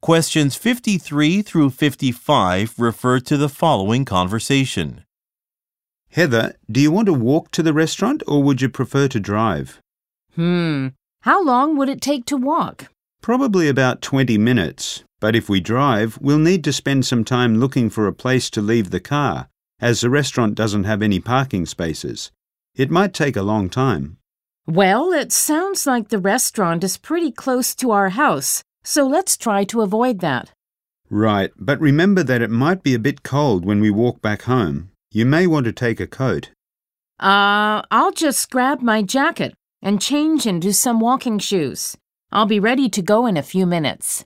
Questions 53 through 55 refer to the following conversation. Heather, do you want to walk to the restaurant or would you prefer to drive? Hmm. How long would it take to walk? Probably about 20 minutes, but if we drive, we'll need to spend some time looking for a place to leave the car, as the restaurant doesn't have any parking spaces. It might take a long time. Well, it sounds like the restaurant is pretty close to our house, so let's try to avoid that. Right, but remember that it might be a bit cold when we walk back home. You may want to take a coat. Uh, I'll just grab my jacket and change into some walking shoes. I'll be ready to go in a few minutes.